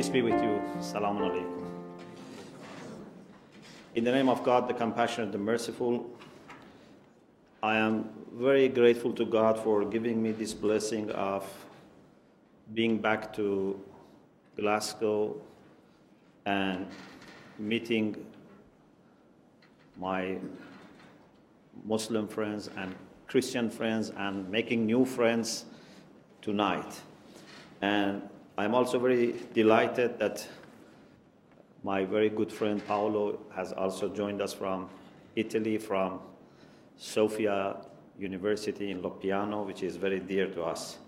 Peace be with you. Salaam alaikum. In the name of God, the compassionate, the merciful, I am very grateful to God for giving me this blessing of being back to Glasgow and meeting my Muslim friends and Christian friends and making new friends tonight. And I'm also very delighted that my very good friend Paolo has also joined us from Italy, from Sophia University in Loppiano, which is very dear to us.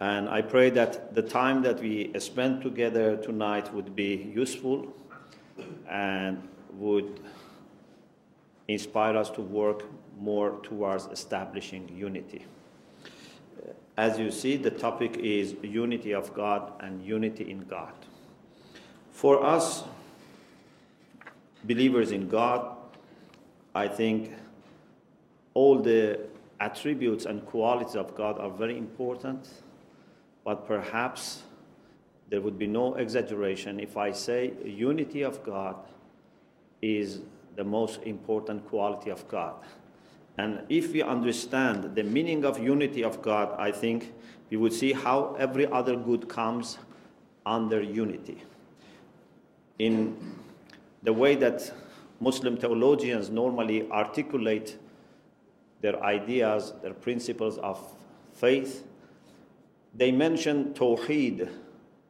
And I pray that the time that we spend together tonight would be useful and would inspire us to work more towards establishing unity. As you see, the topic is unity of God and unity in God. For us, believers in God, I think all the attributes and qualities of God are very important, but perhaps there would be no exaggeration if I say unity of God is the most important quality of God. And if we understand the meaning of unity of God, I think we would see how every other good comes under unity. In the way that Muslim theologians normally articulate their ideas, their principles of faith, they mention Tawheed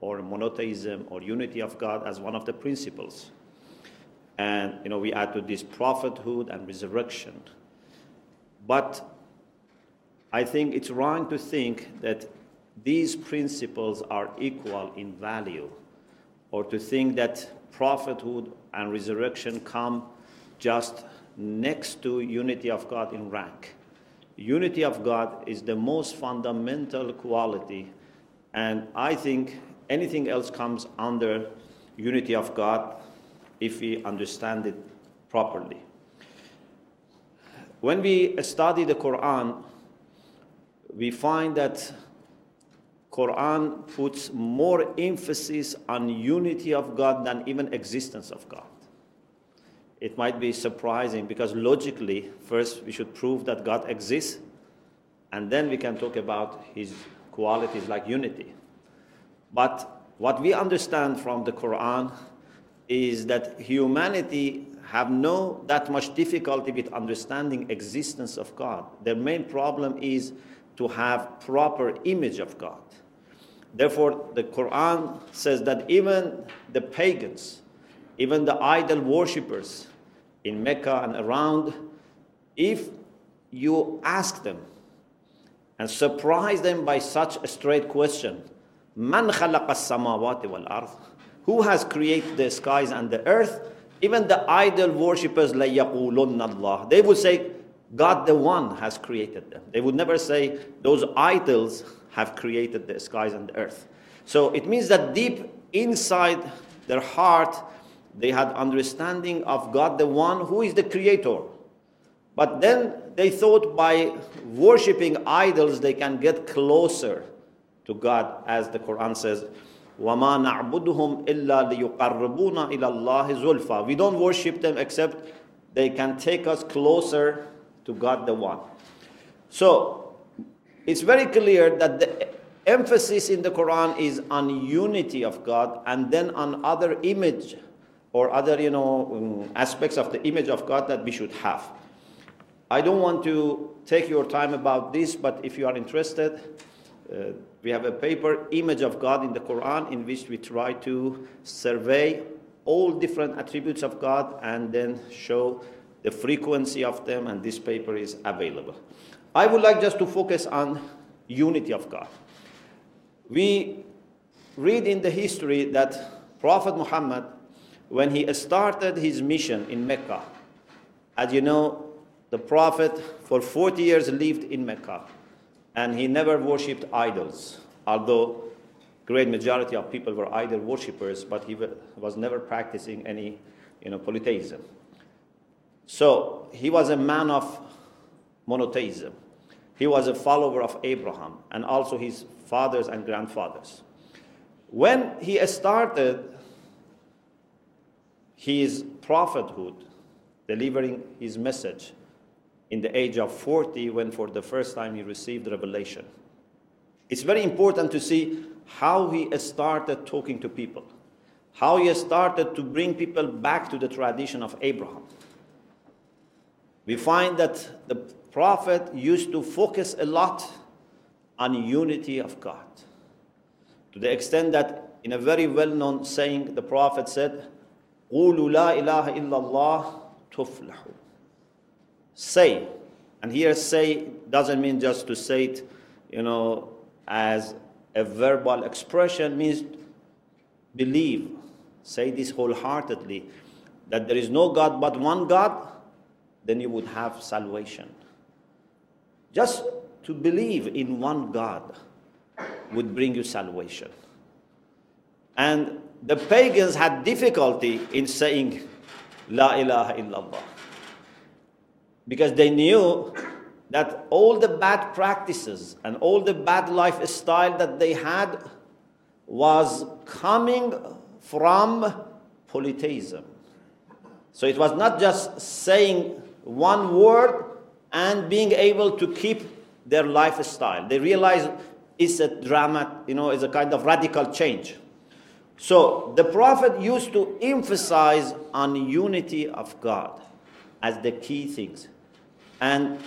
or monotheism or unity of God as one of the principles. And you know, we add to this prophethood and resurrection. But I think it's wrong to think that these principles are equal in value, or to think that prophethood and resurrection come just next to unity of God in rank. Unity of God is the most fundamental quality, and I think anything else comes under unity of God if we understand it properly. When we study the Quran, we find that Quran puts more emphasis on unity of God than even existence of God. It might be surprising because logically, first we should prove that God exists, and then we can talk about his qualities like unity. But what we understand from the Quran is that humanity have no that much difficulty with understanding existence of God. Their main problem is to have proper image of God. Therefore, the Quran says that even the pagans, even the idol worshippers in Mecca and around, if you ask them and surprise them by such a straight question, Man khalaqa samawati wal ard? Who has created the skies and the earth? Even the idol worshippers, Allah, they would say, God the one has created them. They would never say, those idols have created the skies and the earth. So it means that deep inside their heart, they had understanding of God the one who is the creator. But then they thought by worshipping idols, they can get closer to God, as the Quran says, وَمَا نَعْبُدُهُمْ إِلَّا لِيُقَرِّبُونَ إِلَى اللَّهِ زُلْفَى We don't worship them except they can take us closer to God the One. So, it's very clear that the emphasis in the Quran is on unity of God and then on other image or other, you know, um, aspects of the image of God that we should have. I don't want to take your time about this, but if you are interested, uh, we have a paper, Image of God in the Quran, in which we try to survey all different attributes of God and then show the frequency of them, and this paper is available. I would like just to focus on unity of God. We read in the history that Prophet Muhammad, when he started his mission in Mecca, as you know, the Prophet for 40 years lived in Mecca and he never worshipped idols, although great majority of people were idol worshippers, but he was never practicing any you know, polytheism. So he was a man of monotheism. He was a follower of Abraham and also his fathers and grandfathers. When he started his prophethood, delivering his message in the age of 40, when for the first time he received revelation, it's very important to see how he started talking to people, how he started to bring people back to the tradition of Abraham. We find that the prophet used to focus a lot on unity of God. To the extent that in a very well-known saying, the prophet said, قُولُوا لَا إِلَهَ إِلَّا اللَّهِ تُفْلَحُ Say, and here say doesn't mean just to say it, you know, as a verbal expression means believe. Say this wholeheartedly that there is no God but one God, then you would have salvation. Just to believe in one God would bring you salvation. And the pagans had difficulty in saying La ilaha illallah because they knew that all the bad practices and all the bad lifestyle that they had was coming from polytheism. So it was not just saying one word and being able to keep their lifestyle. They realized it's a drama, you know, it's a kind of radical change. So the prophet used to emphasize on unity of God as the key things. And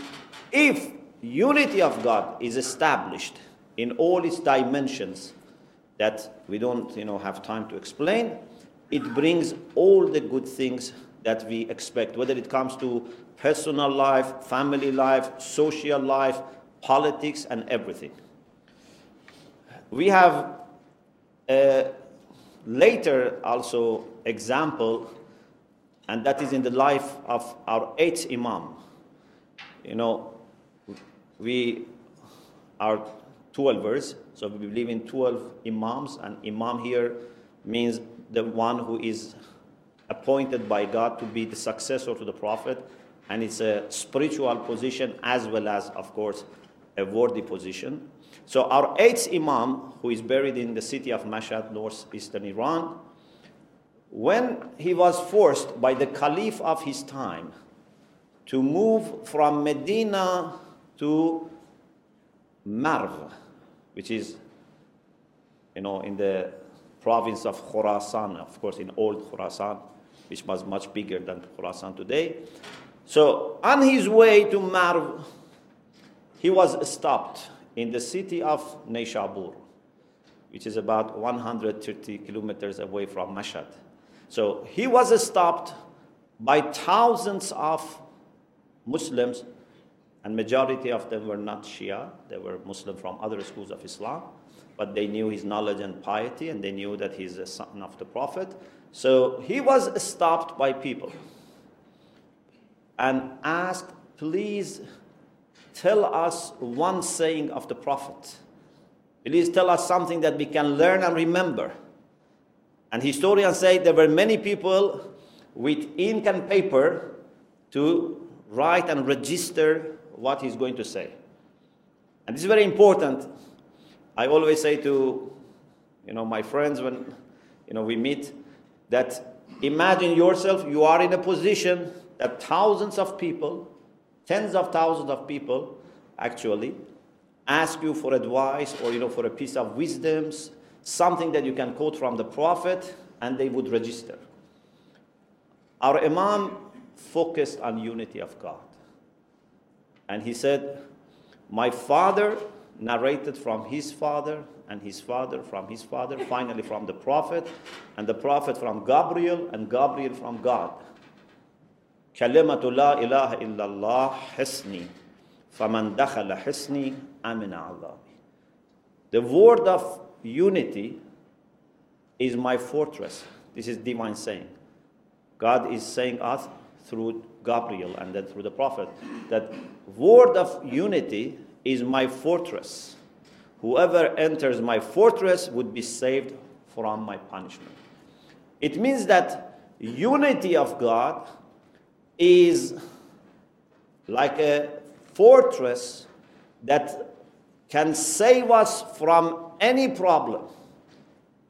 if unity of God is established in all its dimensions that we don't you know, have time to explain, it brings all the good things that we expect, whether it comes to personal life, family life, social life, politics, and everything. We have a later also example, and that is in the life of our eighth Imam. You know, we are 12ers, so we believe in 12 Imams, and Imam here means the one who is appointed by God to be the successor to the Prophet, and it's a spiritual position as well as, of course, a worthy position. So our eighth Imam, who is buried in the city of Mashhad, northeastern Iran, when he was forced by the Caliph of his time to move from Medina to Marv, which is, you know, in the province of Khorasan, of course, in old Khorasan, which was much bigger than Khorasan today. So on his way to Marv, he was stopped in the city of Neishabur, which is about 130 kilometers away from Mashhad. So he was stopped by thousands of Muslims, and majority of them were not Shia, they were Muslim from other schools of Islam, but they knew his knowledge and piety, and they knew that he's a son of the Prophet. So he was stopped by people and asked, please tell us one saying of the Prophet. Please tell us something that we can learn and remember. And historians say there were many people with ink and paper to write and register what he's going to say. And this is very important. I always say to you know, my friends when you know, we meet that imagine yourself, you are in a position that thousands of people tens of thousands of people actually ask you for advice or you know for a piece of wisdoms something that you can quote from the prophet and they would register our imam focused on unity of god and he said my father narrated from his father and his father from his father finally from the prophet and the prophet from gabriel and gabriel from god كلمة لا إله إلا الله حسني فمن دخل حسني أمن عذابي The word of unity is my fortress. This is divine saying. God is saying us through Gabriel and then through the prophet that word of unity is my fortress. Whoever enters my fortress would be saved from my punishment. It means that unity of God is like a fortress that can save us from any problem.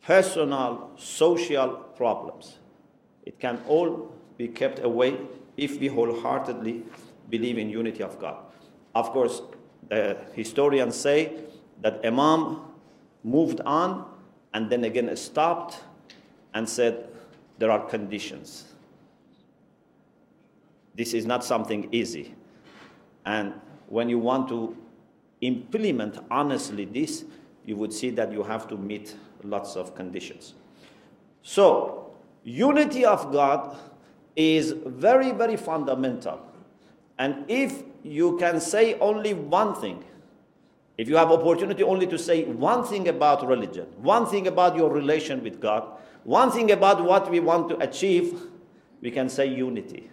personal, social problems. It can all be kept away if we wholeheartedly believe in unity of God. Of course, the historians say that Imam moved on and then again stopped and said there are conditions. This is not something easy. And when you want to implement honestly this, you would see that you have to meet lots of conditions. So, unity of God is very, very fundamental. And if you can say only one thing, if you have opportunity only to say one thing about religion, one thing about your relation with God, one thing about what we want to achieve, we can say unity.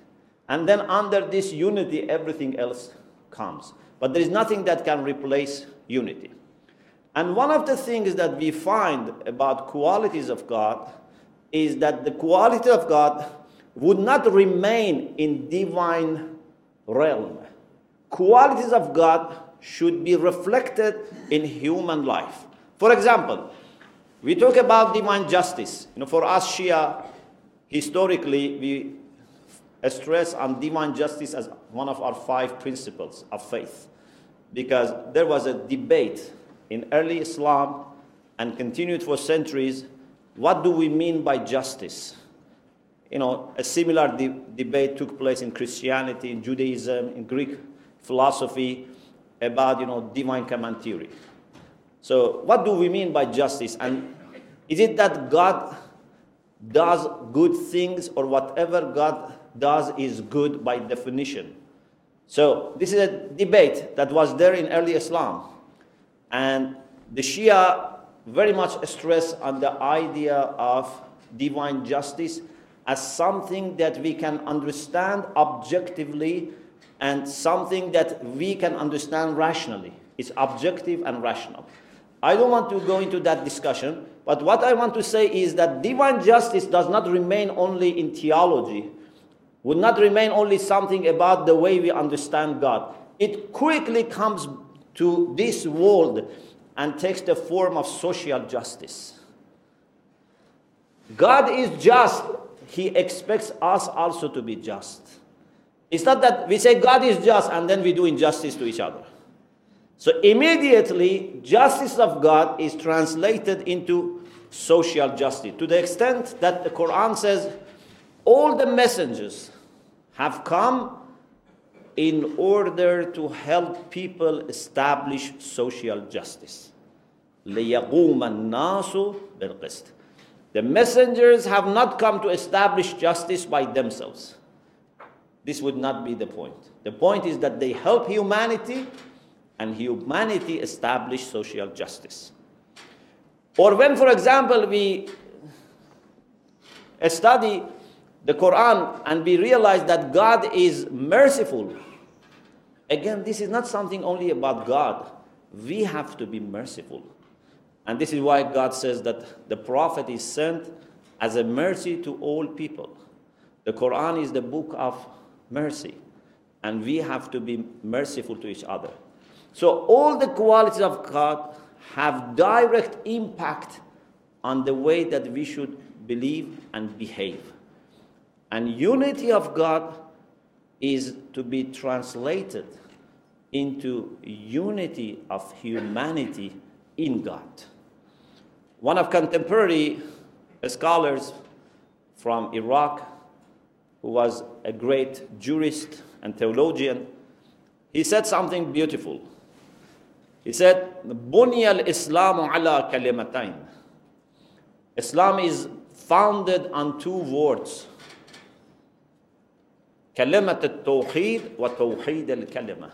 And then under this unity, everything else comes. But there is nothing that can replace unity. And one of the things that we find about qualities of God is that the quality of God would not remain in divine realm. Qualities of God should be reflected in human life. For example, we talk about divine justice. You know, for us Shia, historically, we stress on divine justice as one of our five principles of faith. Because there was a debate in early Islam and continued for centuries what do we mean by justice? You know, a similar de- debate took place in Christianity, in Judaism, in Greek philosophy about, you know, divine command theory. So, what do we mean by justice? And is it that God does good things or whatever God does is good by definition. So this is a debate that was there in early Islam. And the Shia very much stress on the idea of divine justice as something that we can understand objectively and something that we can understand rationally. It's objective and rational. I don't want to go into that discussion, but what I want to say is that divine justice does not remain only in theology, would not remain only something about the way we understand God. It quickly comes to this world and takes the form of social justice. God is just, He expects us also to be just. It's not that we say God is just and then we do injustice to each other. So immediately, justice of God is translated into social justice to the extent that the Quran says all the messengers have come in order to help people establish social justice. The messengers have not come to establish justice by themselves. This would not be the point. The point is that they help humanity and humanity establish social justice. Or when, for example, we study the Quran and we realize that God is merciful. Again, this is not something only about God. We have to be merciful. And this is why God says that the Prophet is sent as a mercy to all people. The Quran is the book of mercy, and we have to be merciful to each other. So, all the qualities of God have direct impact on the way that we should believe and behave. And unity of God is to be translated into unity of humanity in God. One of contemporary scholars from Iraq, who was a great jurist and theologian, he said something beautiful. He said, "Bunya al-Islam ala kalimatain." Islam is founded on two words كلمة التوحيد وتوحيد الكلمة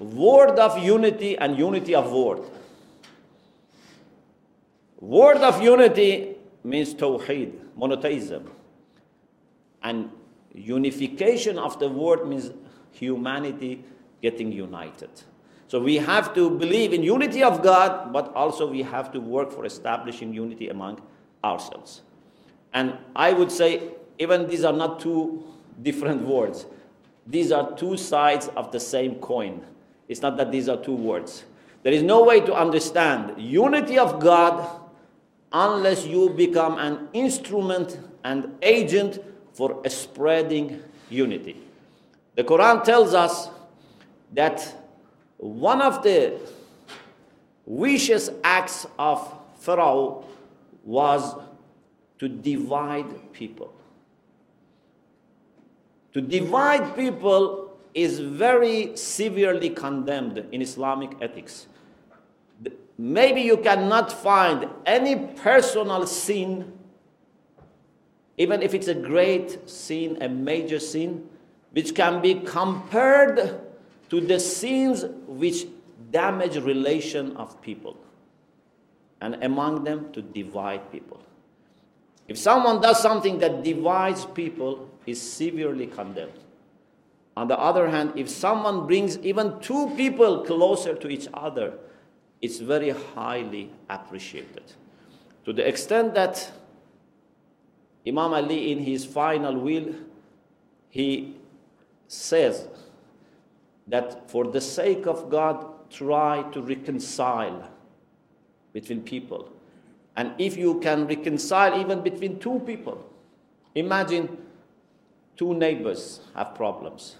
word of unity and unity of word word of unity means tawheed monotheism and unification of the word means humanity getting united so we have to believe in unity of god but also we have to work for establishing unity among ourselves and i would say even these are not two different words. These are two sides of the same coin. It's not that these are two words. There is no way to understand unity of God unless you become an instrument and agent for spreading unity. The Quran tells us that one of the vicious acts of Pharaoh was to divide people. To divide people is very severely condemned in Islamic ethics. Maybe you cannot find any personal sin, even if it's a great sin, a major sin, which can be compared to the sins which damage relation of people and among them to divide people. If someone does something that divides people is severely condemned. On the other hand if someone brings even two people closer to each other it's very highly appreciated to the extent that imam ali in his final will he says that for the sake of God, try to reconcile between people. And if you can reconcile even between two people, imagine two neighbors have problems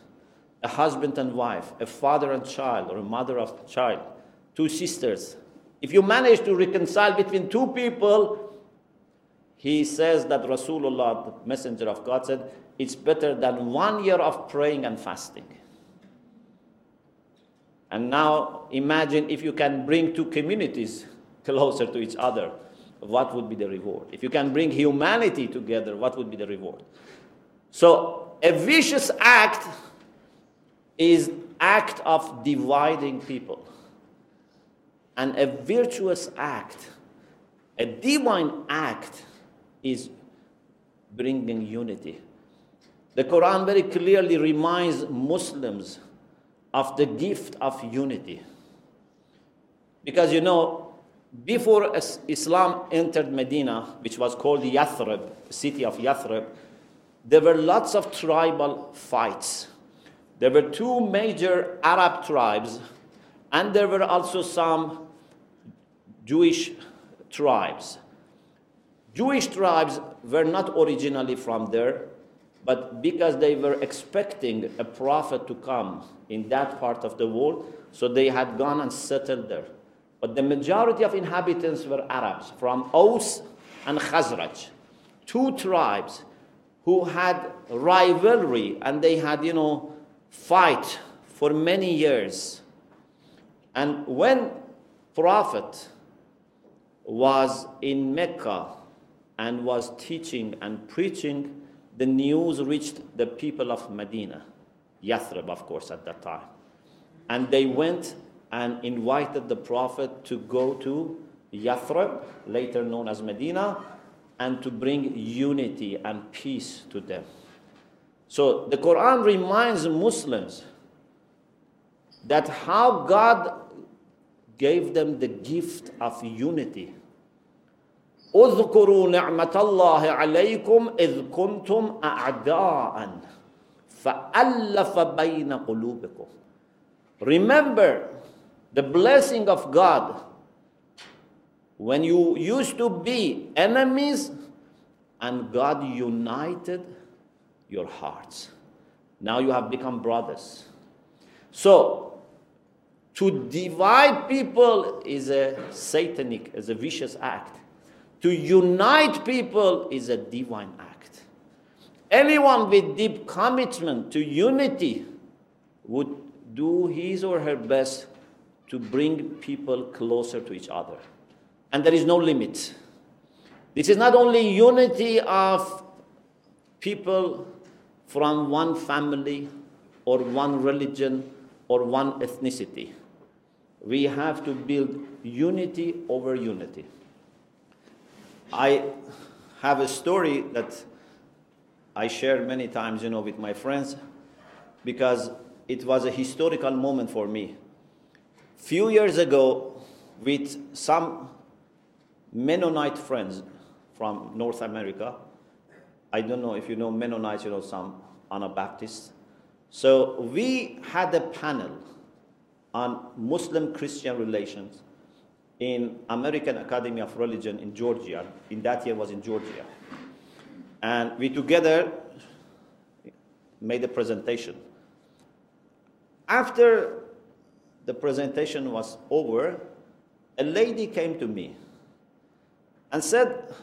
a husband and wife, a father and child, or a mother of child, two sisters. If you manage to reconcile between two people, he says that Rasulullah, the messenger of God, said, it's better than one year of praying and fasting. And now imagine if you can bring two communities closer to each other, what would be the reward? If you can bring humanity together, what would be the reward? So a vicious act is act of dividing people. And a virtuous act, a divine act is bringing unity. The Quran very clearly reminds Muslims of the gift of unity. Because you know, before Islam entered Medina, which was called Yathrib, city of Yathrib, there were lots of tribal fights. There were two major Arab tribes, and there were also some Jewish tribes. Jewish tribes were not originally from there, but because they were expecting a prophet to come in that part of the world, so they had gone and settled there. But the majority of inhabitants were Arabs from Aus and Khazraj, two tribes who had rivalry and they had, you know, fight for many years. And when Prophet was in Mecca and was teaching and preaching, the news reached the people of Medina, Yathrib, of course, at that time. And they went and invited the Prophet to go to Yathrib, later known as Medina, and to bring unity and peace to them. So the Quran reminds Muslims that how God gave them the gift of unity اذكروا نعمة الله عليكم إذ كنتم أعداء فألف بين قلوبكم Remember the blessing of God when you used to be enemies and God united your hearts. Now you have become brothers. So, to divide people is a satanic, is a vicious act. To unite people is a divine act. Anyone with deep commitment to unity would do his or her best to bring people closer to each other. And there is no limit. This is not only unity of people from one family or one religion or one ethnicity. We have to build unity over unity. I have a story that I share many times, you know, with my friends because it was a historical moment for me. Few years ago, with some Mennonite friends from North America, I don't know if you know Mennonites, you know, some Anabaptists. So we had a panel on Muslim Christian relations in American Academy of Religion in Georgia. In that year was in Georgia. And we together made a presentation. After the presentation was over, a lady came to me and said,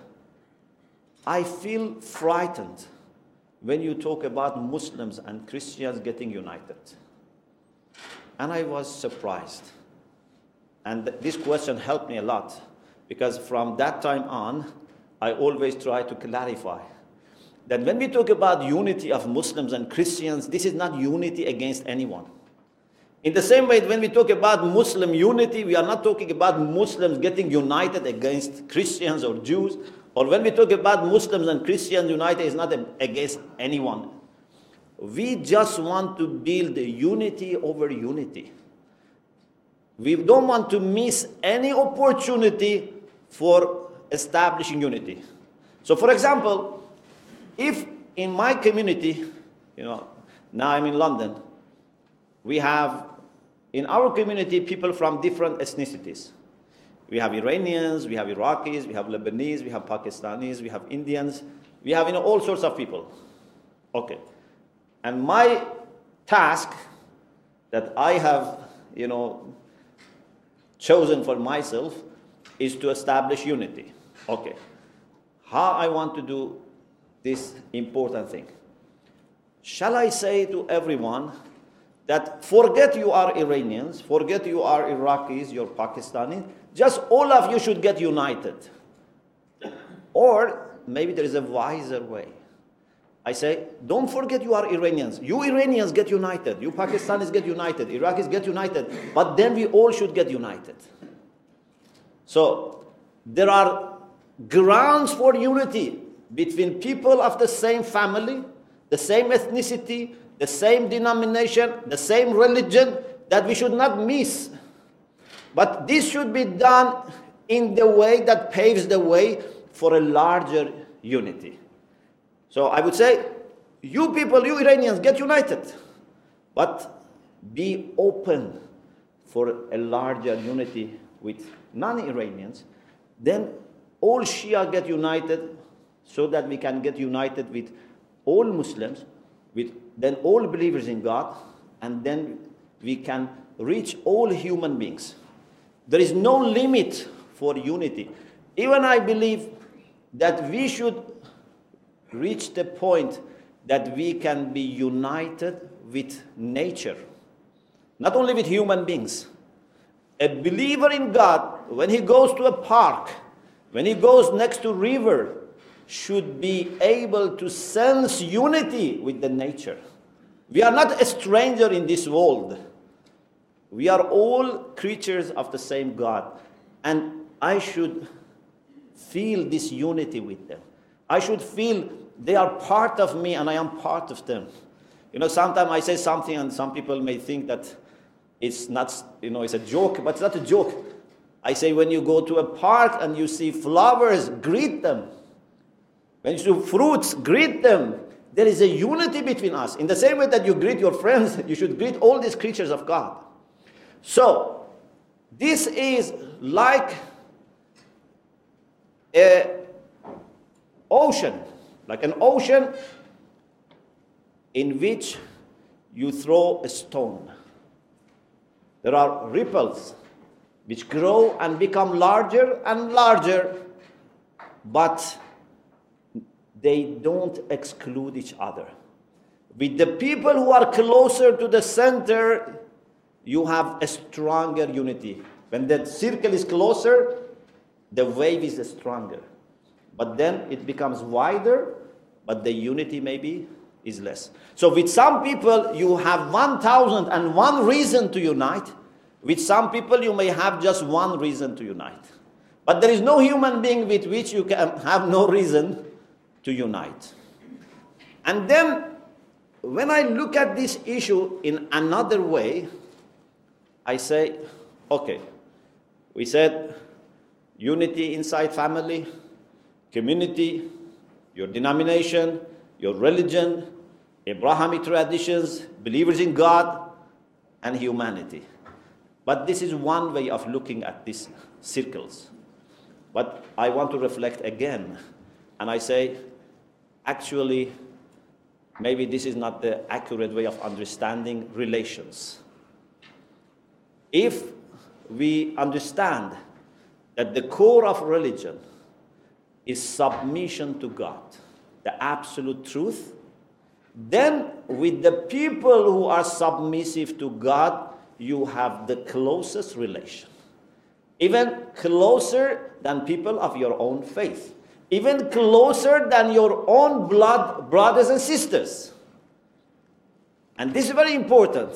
I feel frightened when you talk about Muslims and Christians getting united. And I was surprised. And this question helped me a lot because from that time on, I always try to clarify that when we talk about unity of Muslims and Christians, this is not unity against anyone. In the same way, when we talk about Muslim unity, we are not talking about Muslims getting united against Christians or Jews. Or when we talk about Muslims and Christians united, it's not against anyone. We just want to build unity over unity. We don't want to miss any opportunity for establishing unity. So, for example, if in my community, you know, now I'm in London, we have in our community people from different ethnicities. We have Iranians, we have Iraqis, we have Lebanese, we have Pakistanis, we have Indians, we have you know, all sorts of people. Okay. And my task that I have, you know, chosen for myself is to establish unity. Okay. How I want to do this important thing. Shall I say to everyone that forget you are Iranians, forget you are Iraqis, you're Pakistanis, just all of you should get united. Or maybe there is a wiser way. I say, don't forget you are Iranians. You Iranians get united. You Pakistanis get united. Iraqis get united. But then we all should get united. So there are grounds for unity between people of the same family, the same ethnicity, the same denomination, the same religion that we should not miss. But this should be done in the way that paves the way for a larger unity. So I would say, you people, you Iranians, get united. But be open for a larger unity with non Iranians. Then all Shia get united so that we can get united with all Muslims, with then all believers in God, and then we can reach all human beings. There is no limit for unity. Even I believe that we should reach the point that we can be united with nature, not only with human beings. A believer in God, when he goes to a park, when he goes next to river, should be able to sense unity with the nature. We are not a stranger in this world. We are all creatures of the same God. And I should feel this unity with them. I should feel they are part of me and I am part of them. You know, sometimes I say something and some people may think that it's not, you know, it's a joke, but it's not a joke. I say when you go to a park and you see flowers, greet them. When you see fruits, greet them. There is a unity between us. In the same way that you greet your friends, you should greet all these creatures of God. So, this is like a ocean, like an ocean in which you throw a stone. There are ripples which grow and become larger and larger, but they don't exclude each other. With the people who are closer to the center, you have a stronger unity. When the circle is closer, the wave is stronger. But then it becomes wider, but the unity maybe is less. So with some people, you have 1,001 reason to unite. With some people, you may have just one reason to unite. But there is no human being with which you can have no reason to unite. And then, when I look at this issue in another way, I say, okay, we said unity inside family, community, your denomination, your religion, Abrahamic traditions, believers in God, and humanity. But this is one way of looking at these circles. But I want to reflect again, and I say, actually, maybe this is not the accurate way of understanding relations. If we understand that the core of religion is submission to God, the absolute truth, then with the people who are submissive to God, you have the closest relation. Even closer than people of your own faith. Even closer than your own blood brothers and sisters. And this is very important.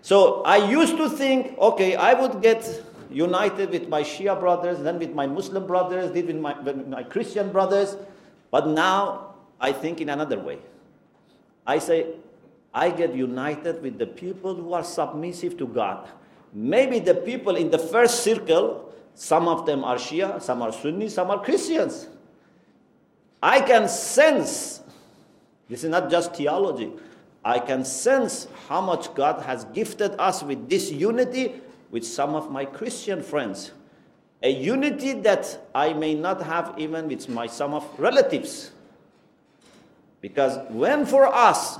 So I used to think, okay, I would get united with my Shia brothers, then with my Muslim brothers, then with my, with my Christian brothers. But now I think in another way. I say, I get united with the people who are submissive to God. Maybe the people in the first circle, some of them are Shia, some are Sunni, some are Christians. I can sense, this is not just theology, I can sense how much God has gifted us with this unity with some of my Christian friends. A unity that I may not have even with my some of relatives. Because when for us,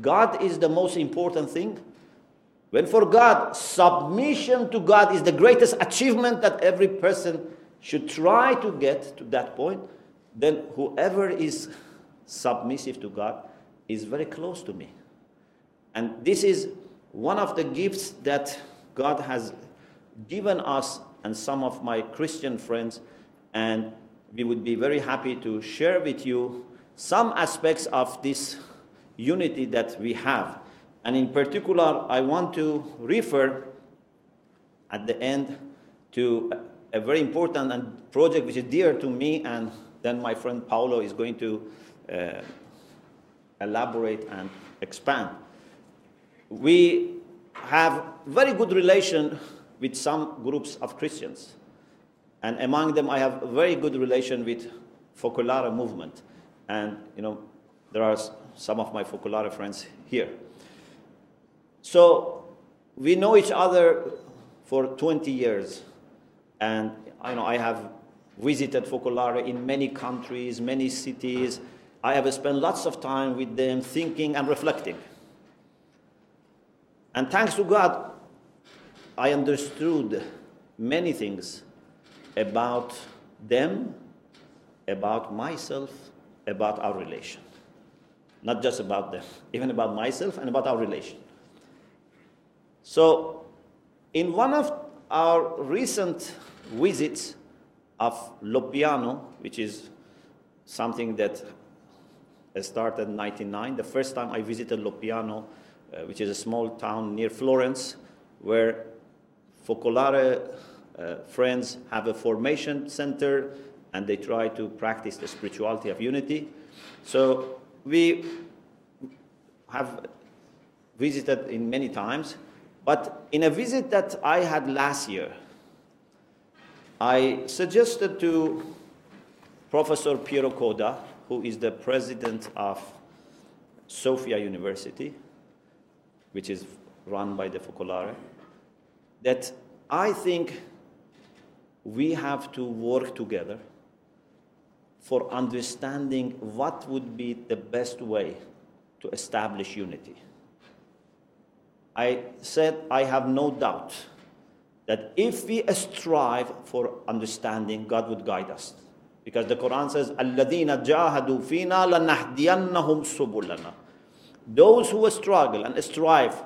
God is the most important thing, when for God, submission to God is the greatest achievement that every person should try to get to that point, then whoever is submissive to God is very close to me. And this is one of the gifts that God has given us and some of my Christian friends, and we would be very happy to share with you some aspects of this unity that we have. And in particular, I want to refer at the end to a very important project which is dear to me, and then my friend Paolo is going to uh, elaborate and expand. We have very good relation with some groups of Christians, and among them I have very good relation with Focolare movement. And, you know, there are some of my Focolare friends here. So we know each other for 20 years. And, you know, I have visited Focolare in many countries, many cities. I have spent lots of time with them thinking and reflecting. And thanks to God, I understood many things about them, about myself, about our relation. Not just about them, even about myself and about our relation. So, in one of our recent visits of Loppiano, which is something that started in 1999, the first time I visited Loppiano, uh, which is a small town near Florence, where Focolare uh, friends have a formation center and they try to practice the spirituality of unity. So we have visited in many times, but in a visit that I had last year, I suggested to Professor Piero Coda, who is the president of Sophia University, which is run by the Focolare, that I think we have to work together for understanding what would be the best way to establish unity. I said, I have no doubt that if we strive for understanding, God would guide us. Because the Quran says, الَّذِينَ جَاهَدُوا فِينَا لَنَهْدِيَنَّهُمْ سُبُلَنَا those who struggle and strive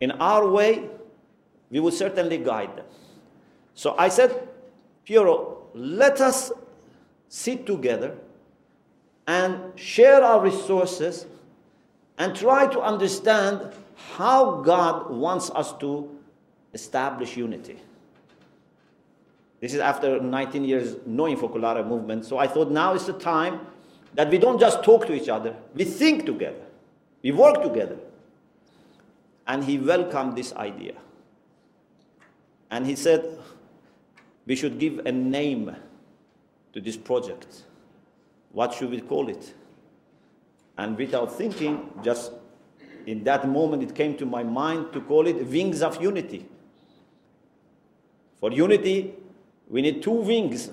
in our way, we will certainly guide them. So I said, Piero, let us sit together and share our resources and try to understand how God wants us to establish unity. This is after 19 years knowing Focolare movement, so I thought now is the time that we don't just talk to each other, we think together, we work together. And he welcomed this idea. And he said, we should give a name to this project. What should we call it? And without thinking, just in that moment, it came to my mind to call it Wings of Unity. For unity, we need two wings.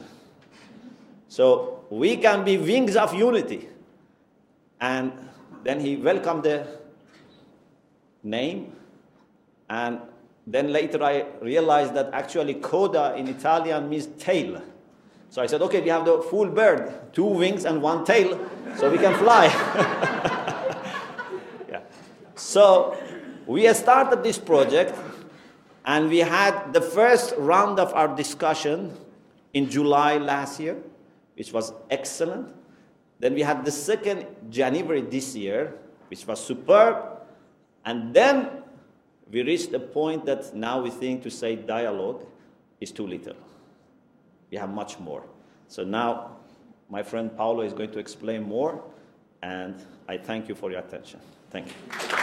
So we can be wings of unity. And then he welcomed the name. And then later I realized that actually coda in Italian means tail. So I said, okay, we have the full bird, two wings and one tail, so we can fly. yeah. So we started this project and we had the first round of our discussion in July last year, which was excellent. Then we had the second January this year, which was superb. And then we reached a point that now we think to say dialogue is too little. We have much more. So now my friend Paolo is going to explain more, and I thank you for your attention. Thank you.